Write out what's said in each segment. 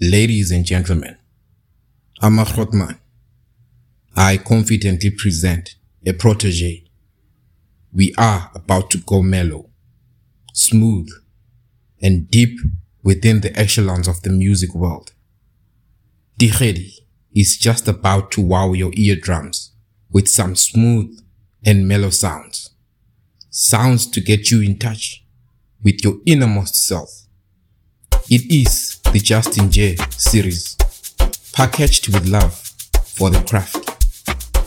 Ladies and gentlemen, I'm Ahotman. I confidently present a protege. We are about to go mellow, smooth, and deep within the echelons of the music world. T-Gedi is just about to wow your eardrums with some smooth and mellow sounds. Sounds to get you in touch with your innermost self. It is the Just Nje series, packaged with love for the craft.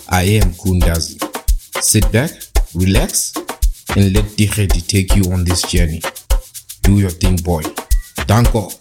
I am Kundazi. Sit back, relax, and let T-Gedi take you on this journey. Do your thing, boy. Danko.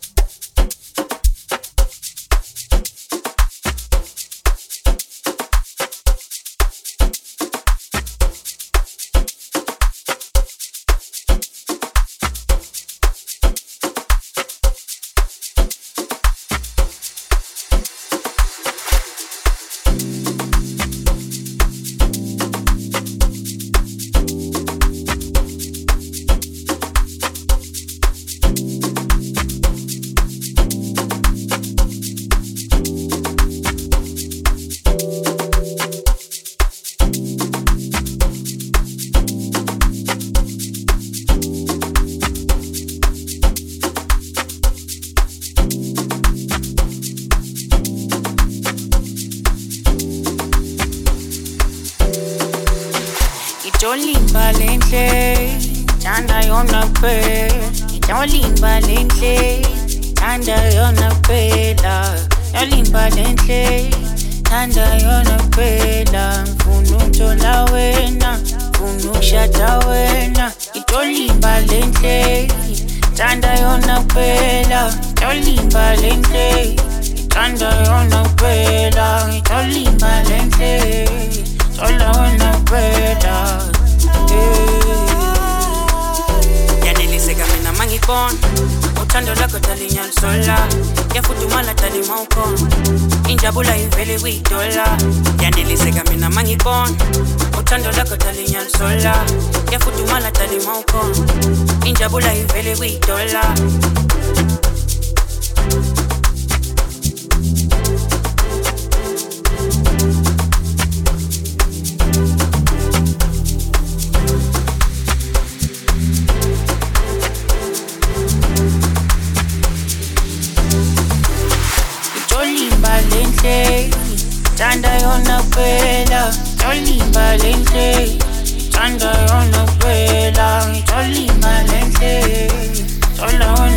Dalima ukhona injabula ivele kuyidola yaneliseka mina mangibona uthando lakho dalinyalisola yafudumala dalima ukhona injabula ivele kuyidola lenhle thanda yona kuphela Ijolimba lenhle thola wona kuphela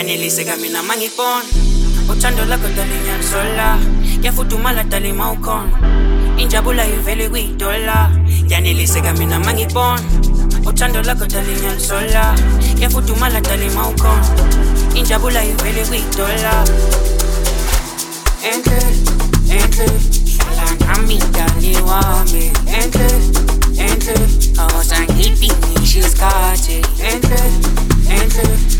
yaneliseka mina mangibona uthando lakho dalinyalisola yafudumala dalima ukhona injabula ivele mina mangibona uthando lakho dalima ukhona injabula ivele enhle enhle nami mngani wami enhle enhle enhle enhle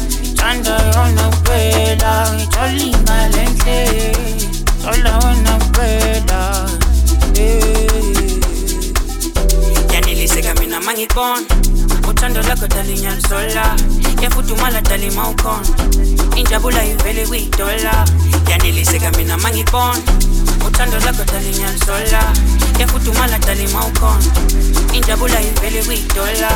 thanda yona kuphela ijolimba lenhle thola wona kuphela yeah. Itolimba lenhle Ithanda yona kuphela Itolimba lenhle Thola wena kuphela Yaneliseka mina mangikubona uthando lakho dali ngiyalisola. Yafudumala dali mawukhona injabula ivele kuyidola yaneliseka mina mangikubona uthando lakho dali ngiyalisola. Yafudumala dali mawukhona injabula ivele kuyidola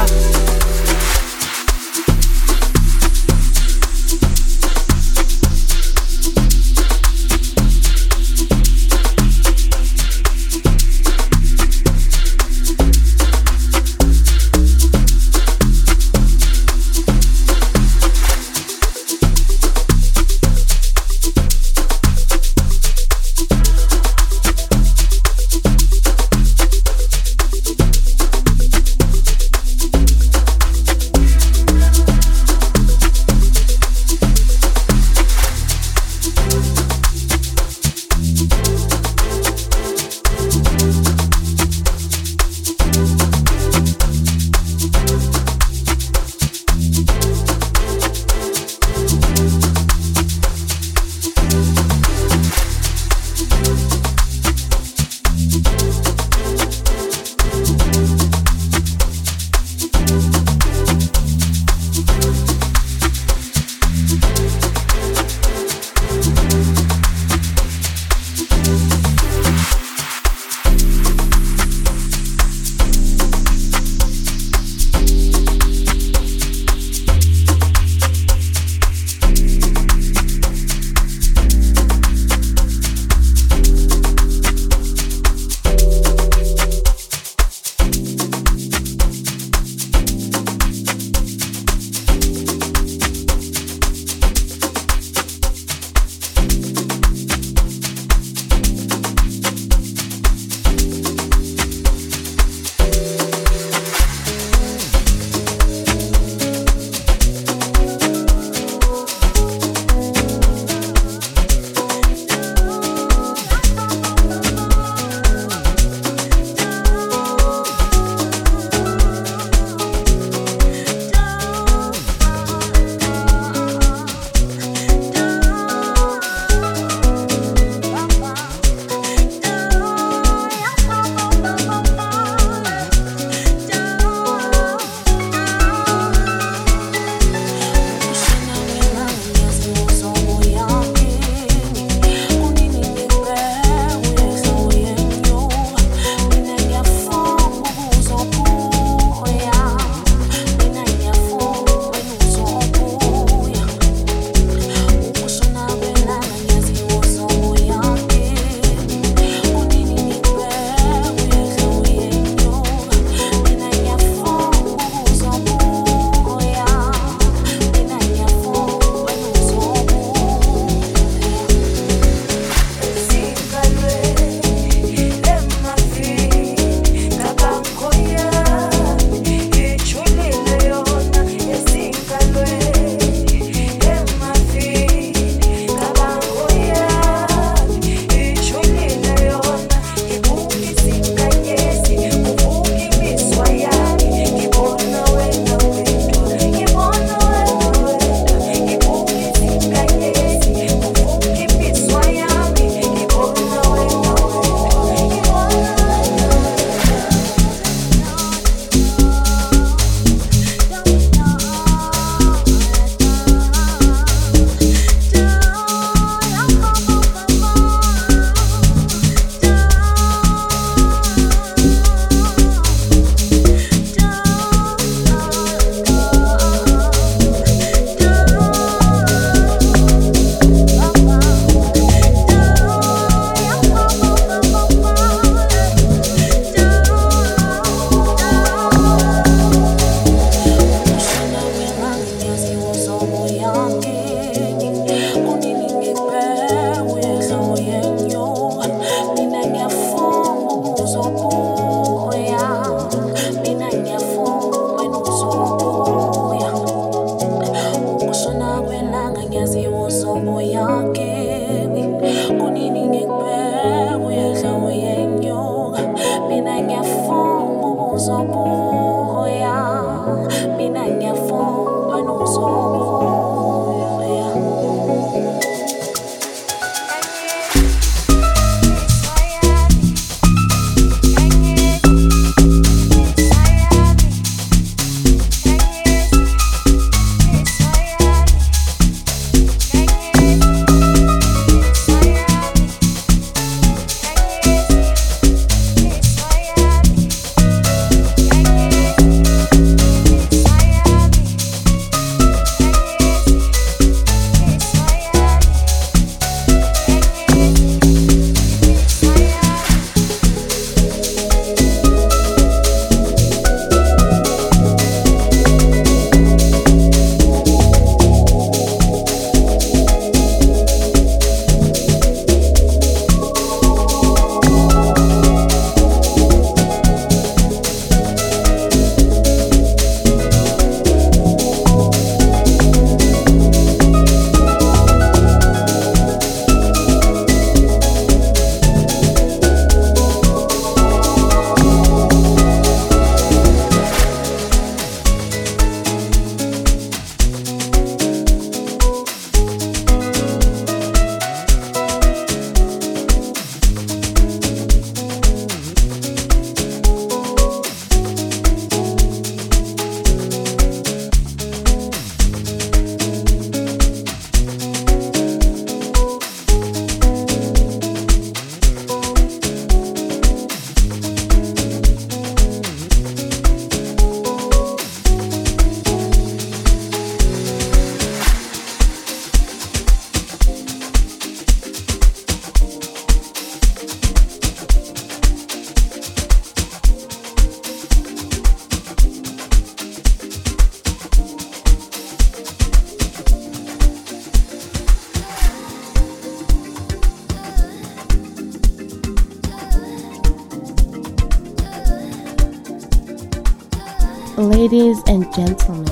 Ladies and gentlemen,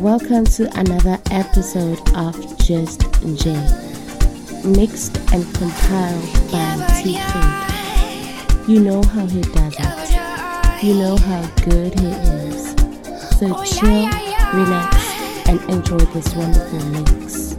welcome to another episode of Just Nje, mixed and compiled by T Food. You know how he does it. You know how good he is. So chill, relax, and enjoy this wonderful mix.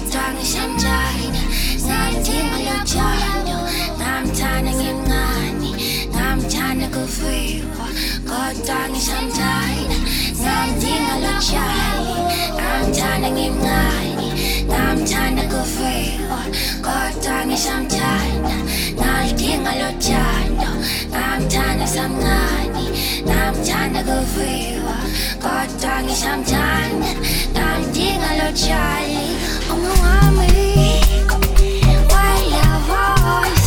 사탕이 샴자이니 사이팅을 여자요 남탄은 임나니 남탄은 그 위와 거탕이 샴자이니 사이팅을 여자니 남탄은 임나니 남탄은 그 위와 거탕이 샴자이니 날 팅을 여자요 남탄은 삼나니 남탄은 그 위와 거탕이 샴자이니 날 팅을 여자니 on the one we, while I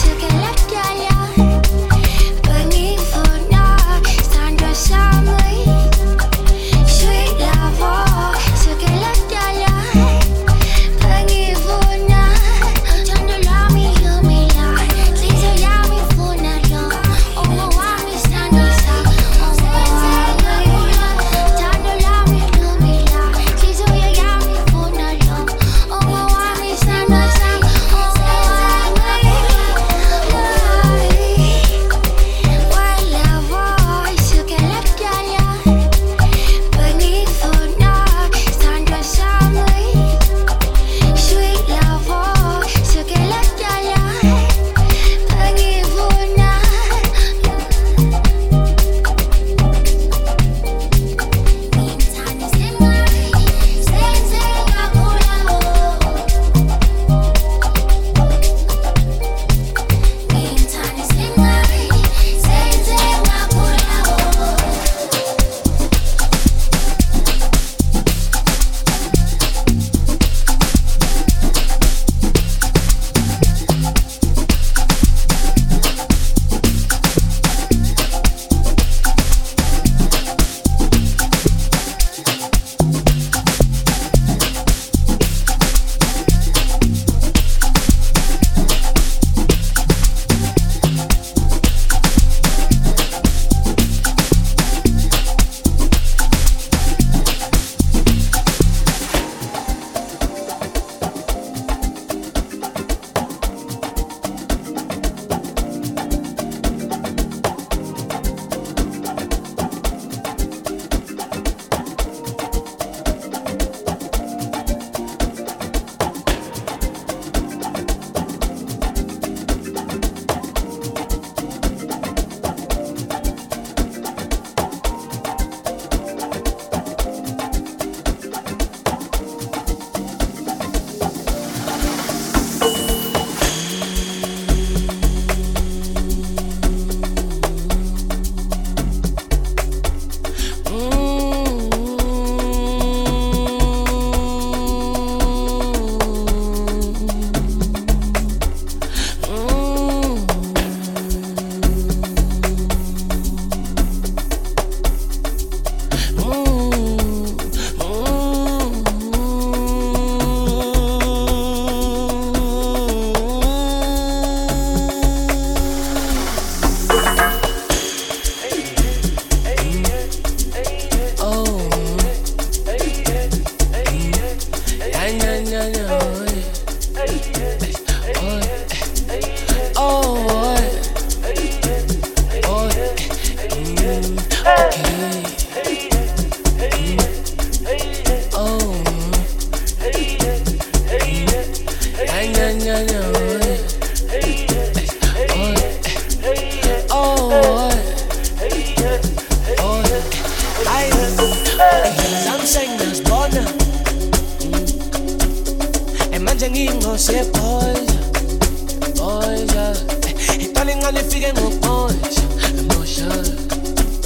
and if punch, no sure.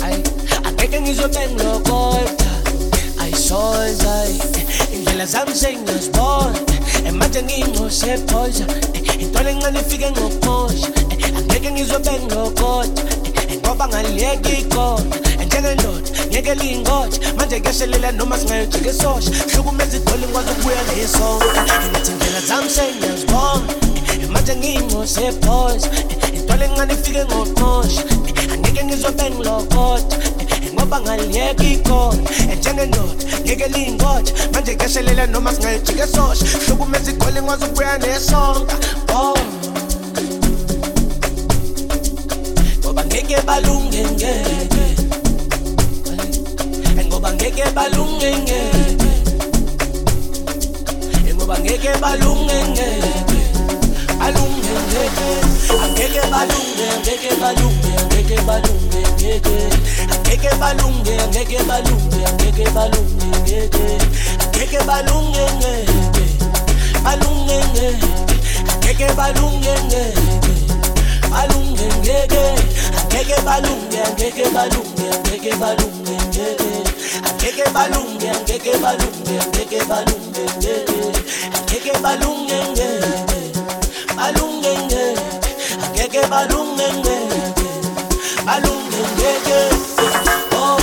I I take an easy no corta. I saw I in the last I'm saying was born. Imagine him Ngoba ngaliyeke ikhona eh, njengendoda ngeke liyingotsha manje keshelela noma singayojike esosha. Hlukumeza idoli ngikwazi ukubuya neyesonke eh, ngithi ndlela zami sengiyazibona eh, manje ngiyingcose intwala encane ifike ngoqosha angeke ngizobe ngilokoda ngoba ngaliyeka ikhona njengendoda ngeke liyingoja. Manje kuyashelela noma singayojika esosha hlukumeza igcwele ngikwazi ukubuya neyesonka oh. Ngoba ngeke balunge ngeke. Ngoba ngeke balunge ngeke. Ngoba ngeke balunge ngeke. Balunge ngeke balunge ngeke ngeke oh.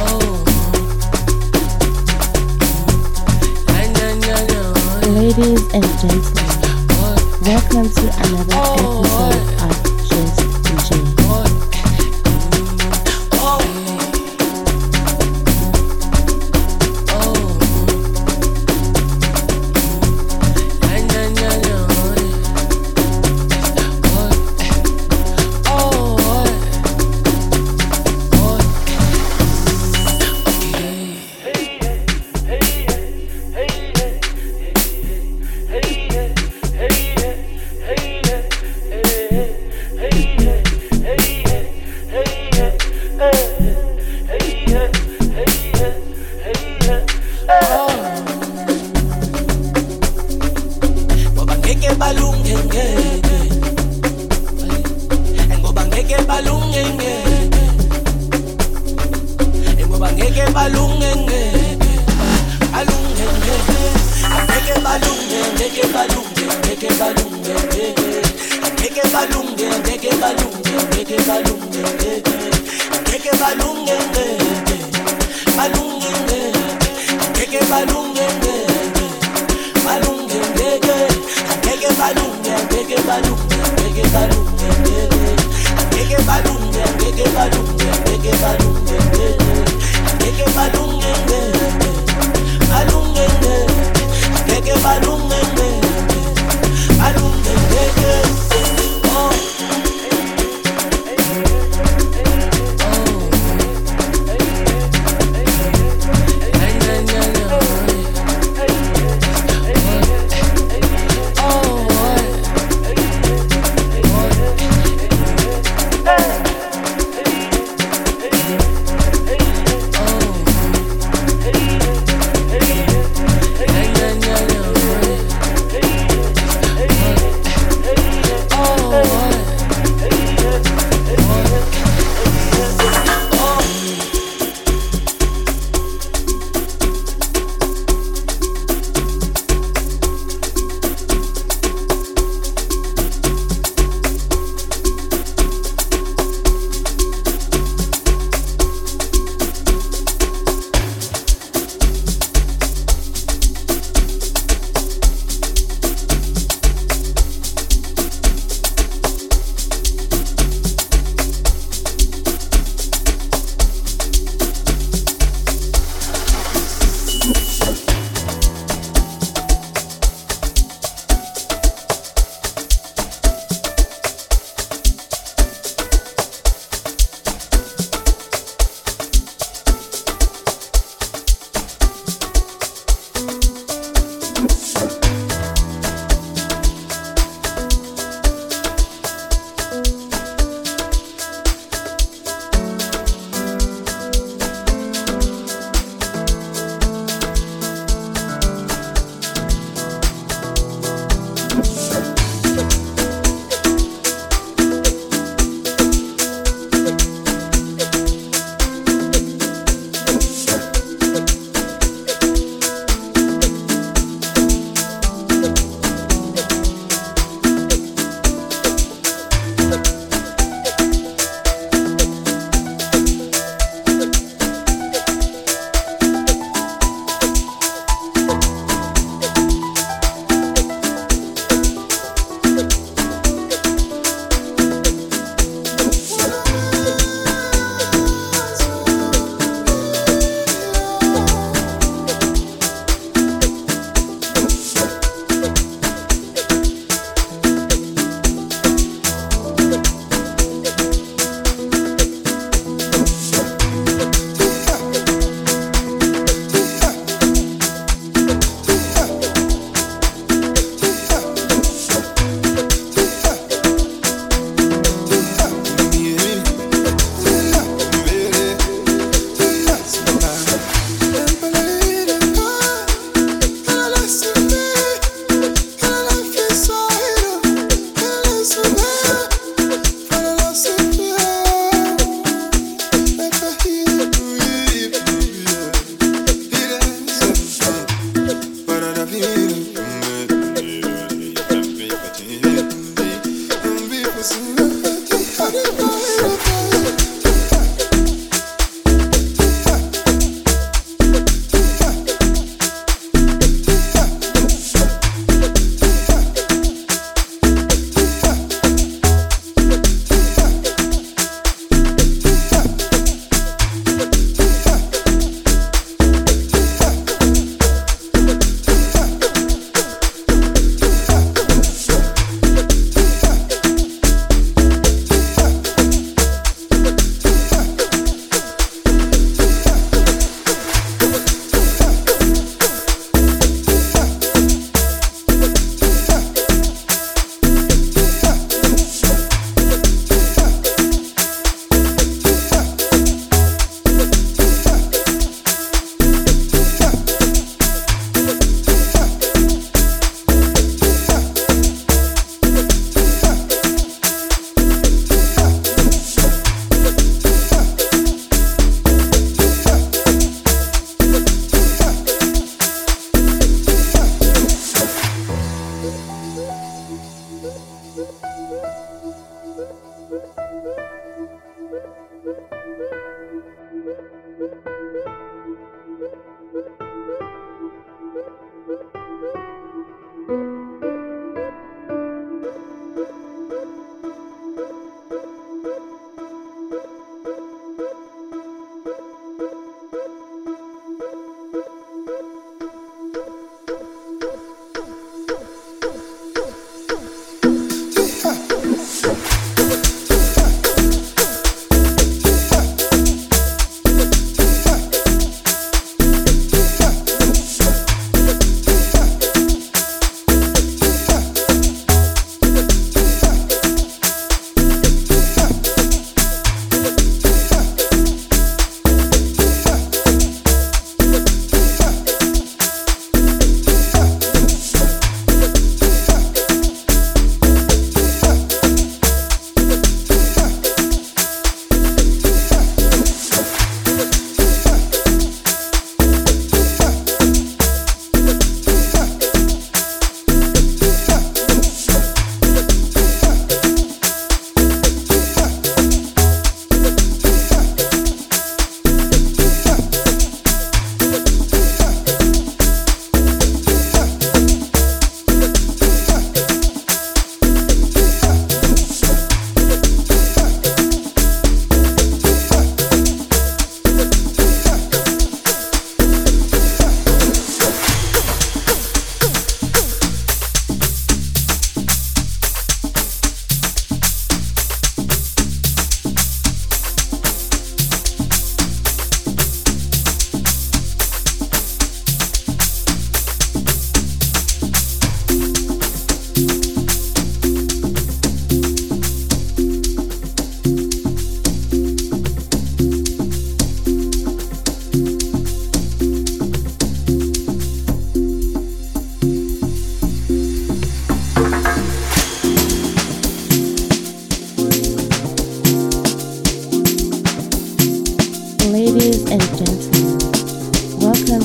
oh. Ladies and gentlemen, welcome to another episode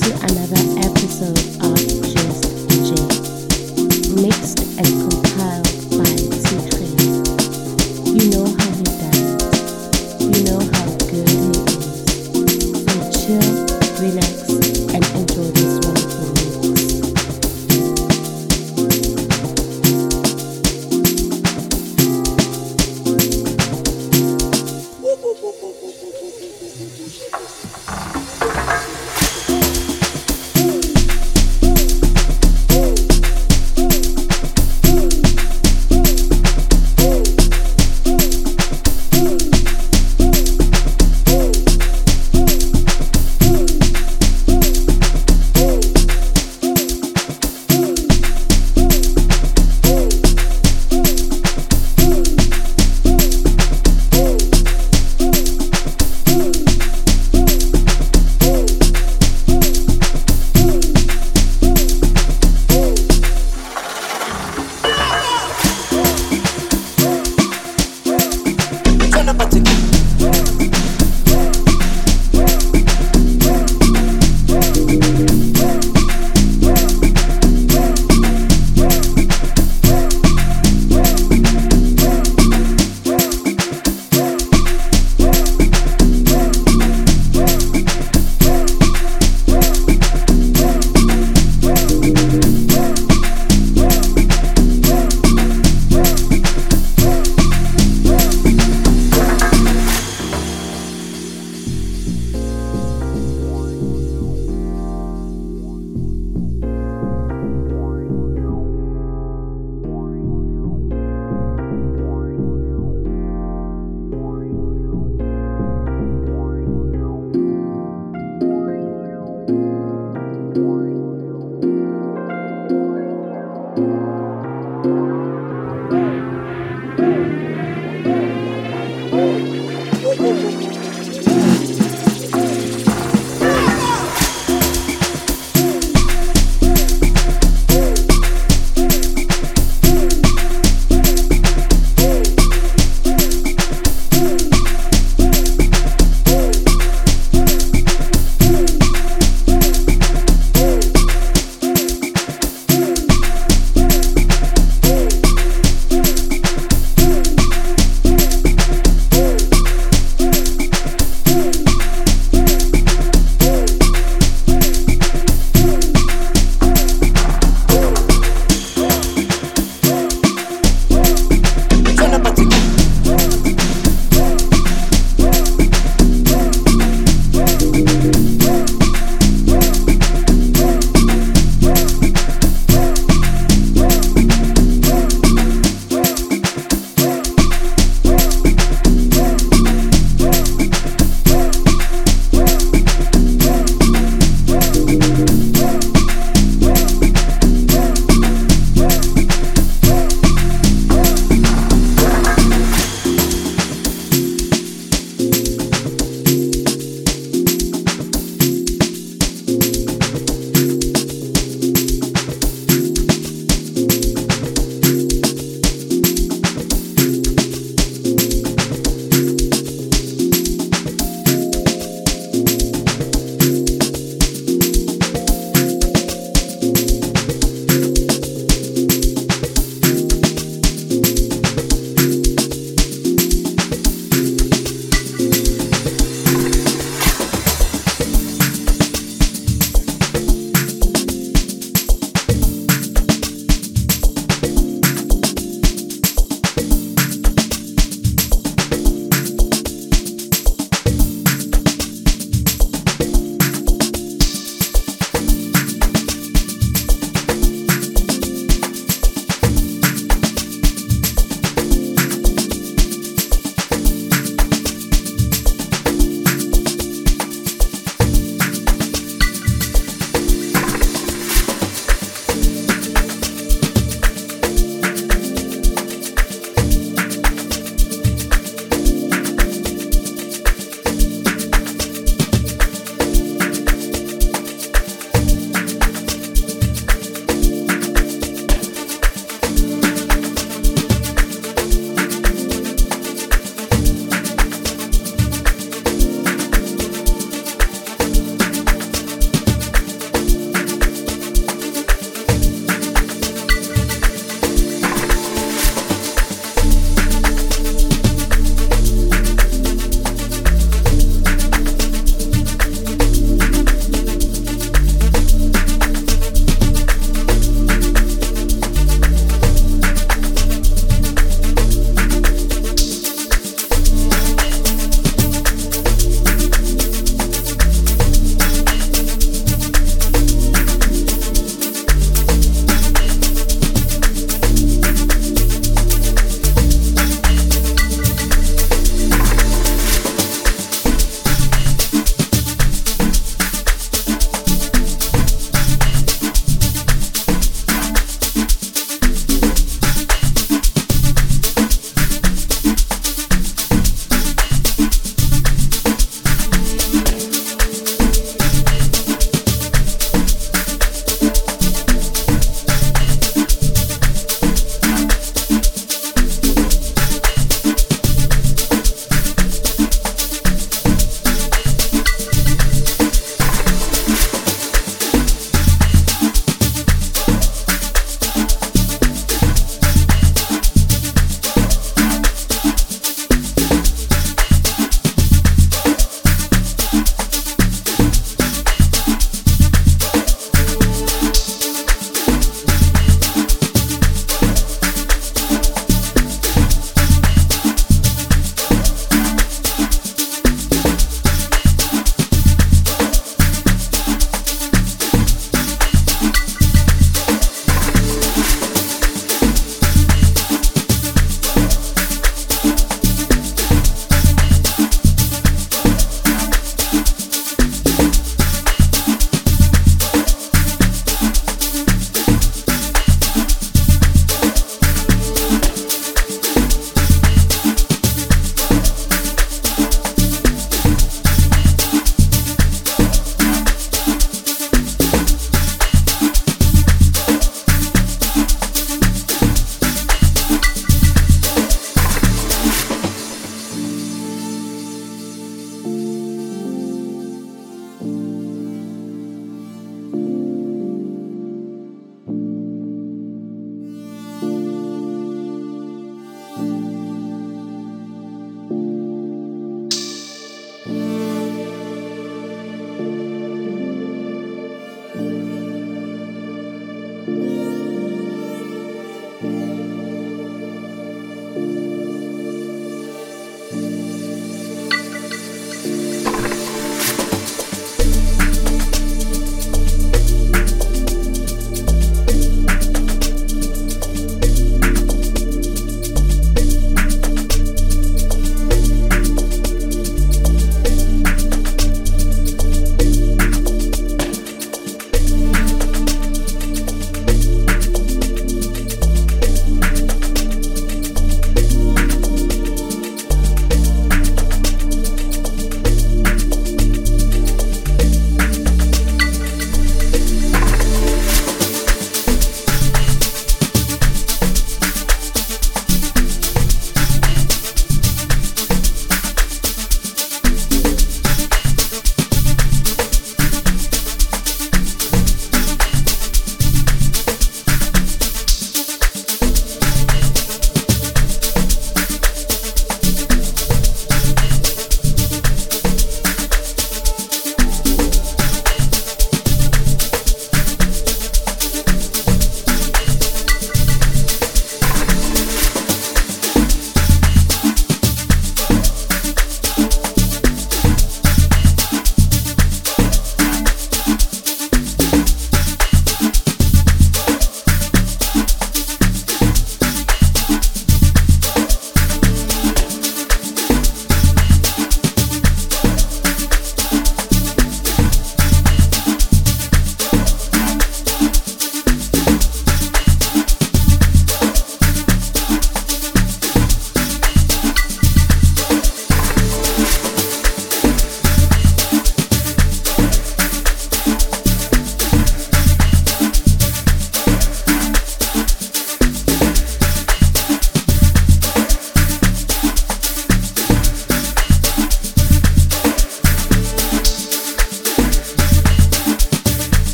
to another episode of Just Nje, mixed and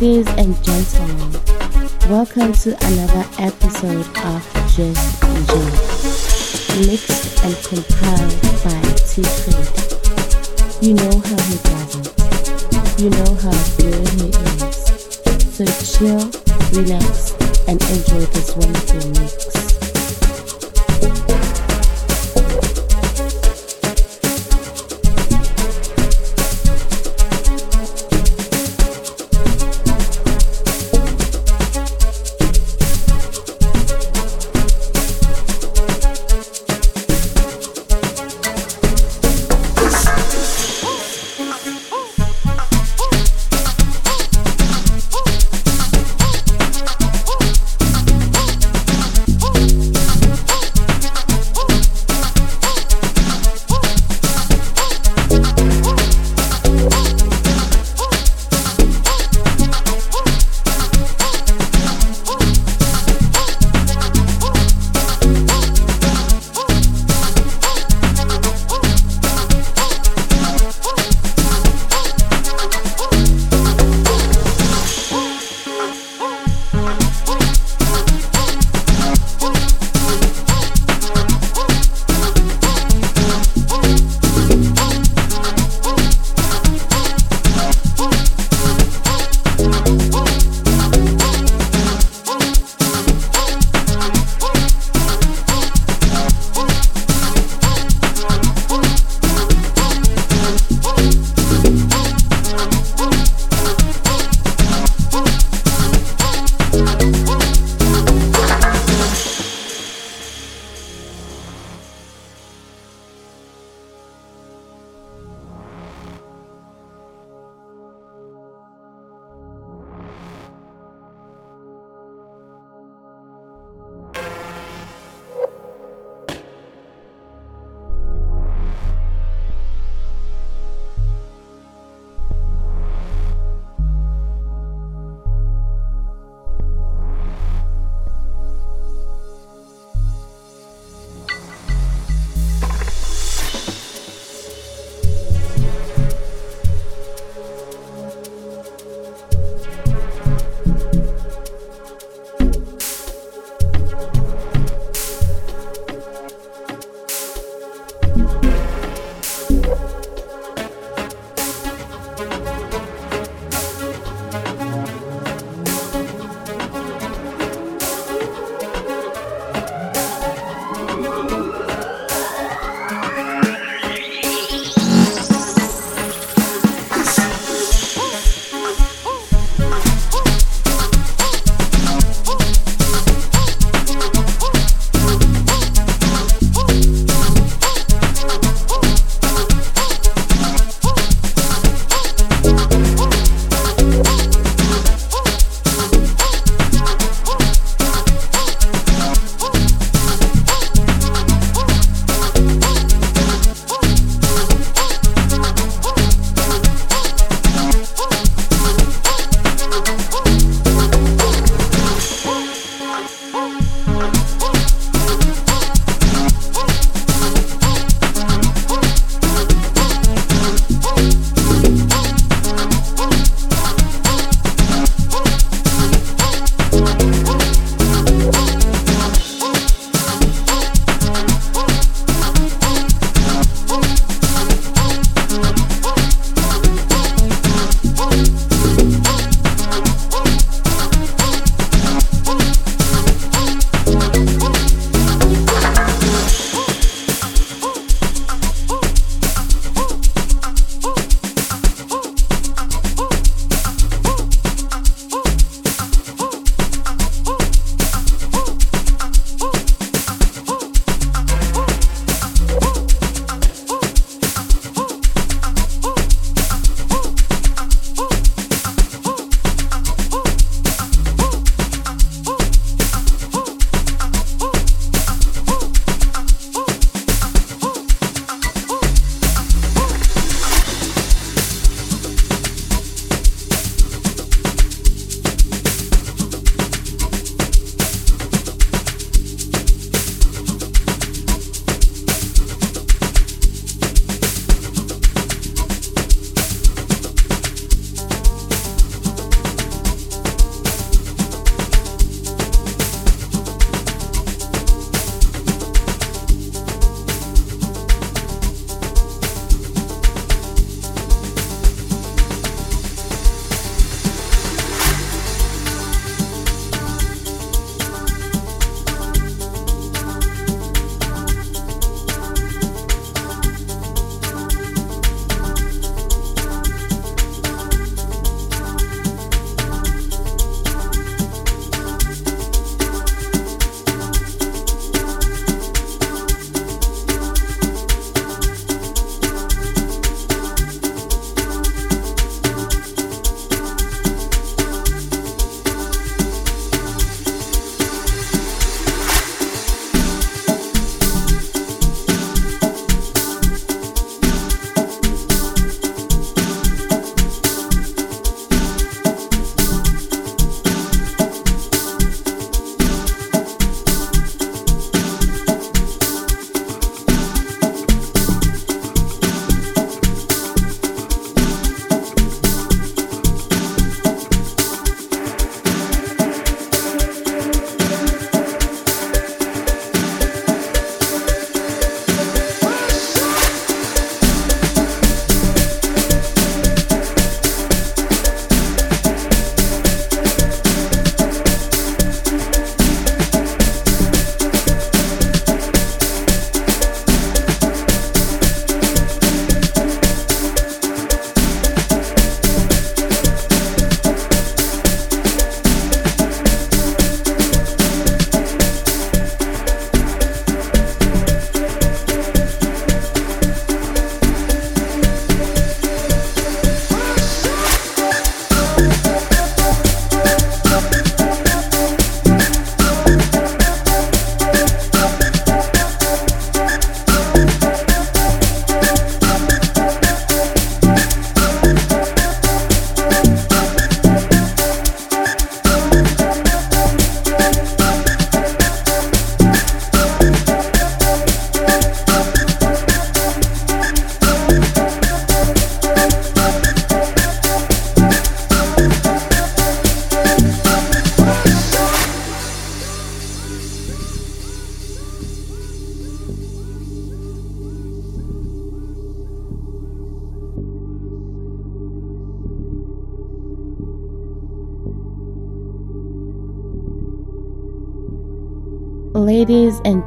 Ladies and gentlemen, welcome to another episode of Just Nje, mixed and compiled by T-Gedi. You know how he does it. You know how good he is. So chill, relax, and enjoy this wonderful mix.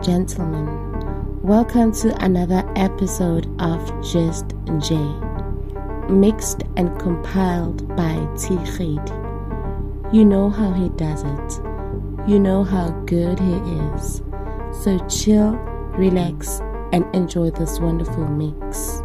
Gentlemen, welcome to another episode of Just Nje, mixed and compiled by T. You know how he does it. You know how good he is. So chill, relax, and enjoy this wonderful mix.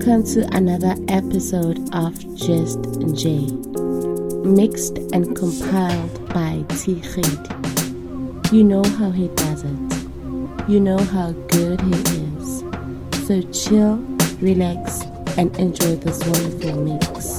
Welcome to another episode of Just Nje, mixed and compiled by T. You know how he does it. You know how good he is. So chill, relax, and enjoy this wonderful mix.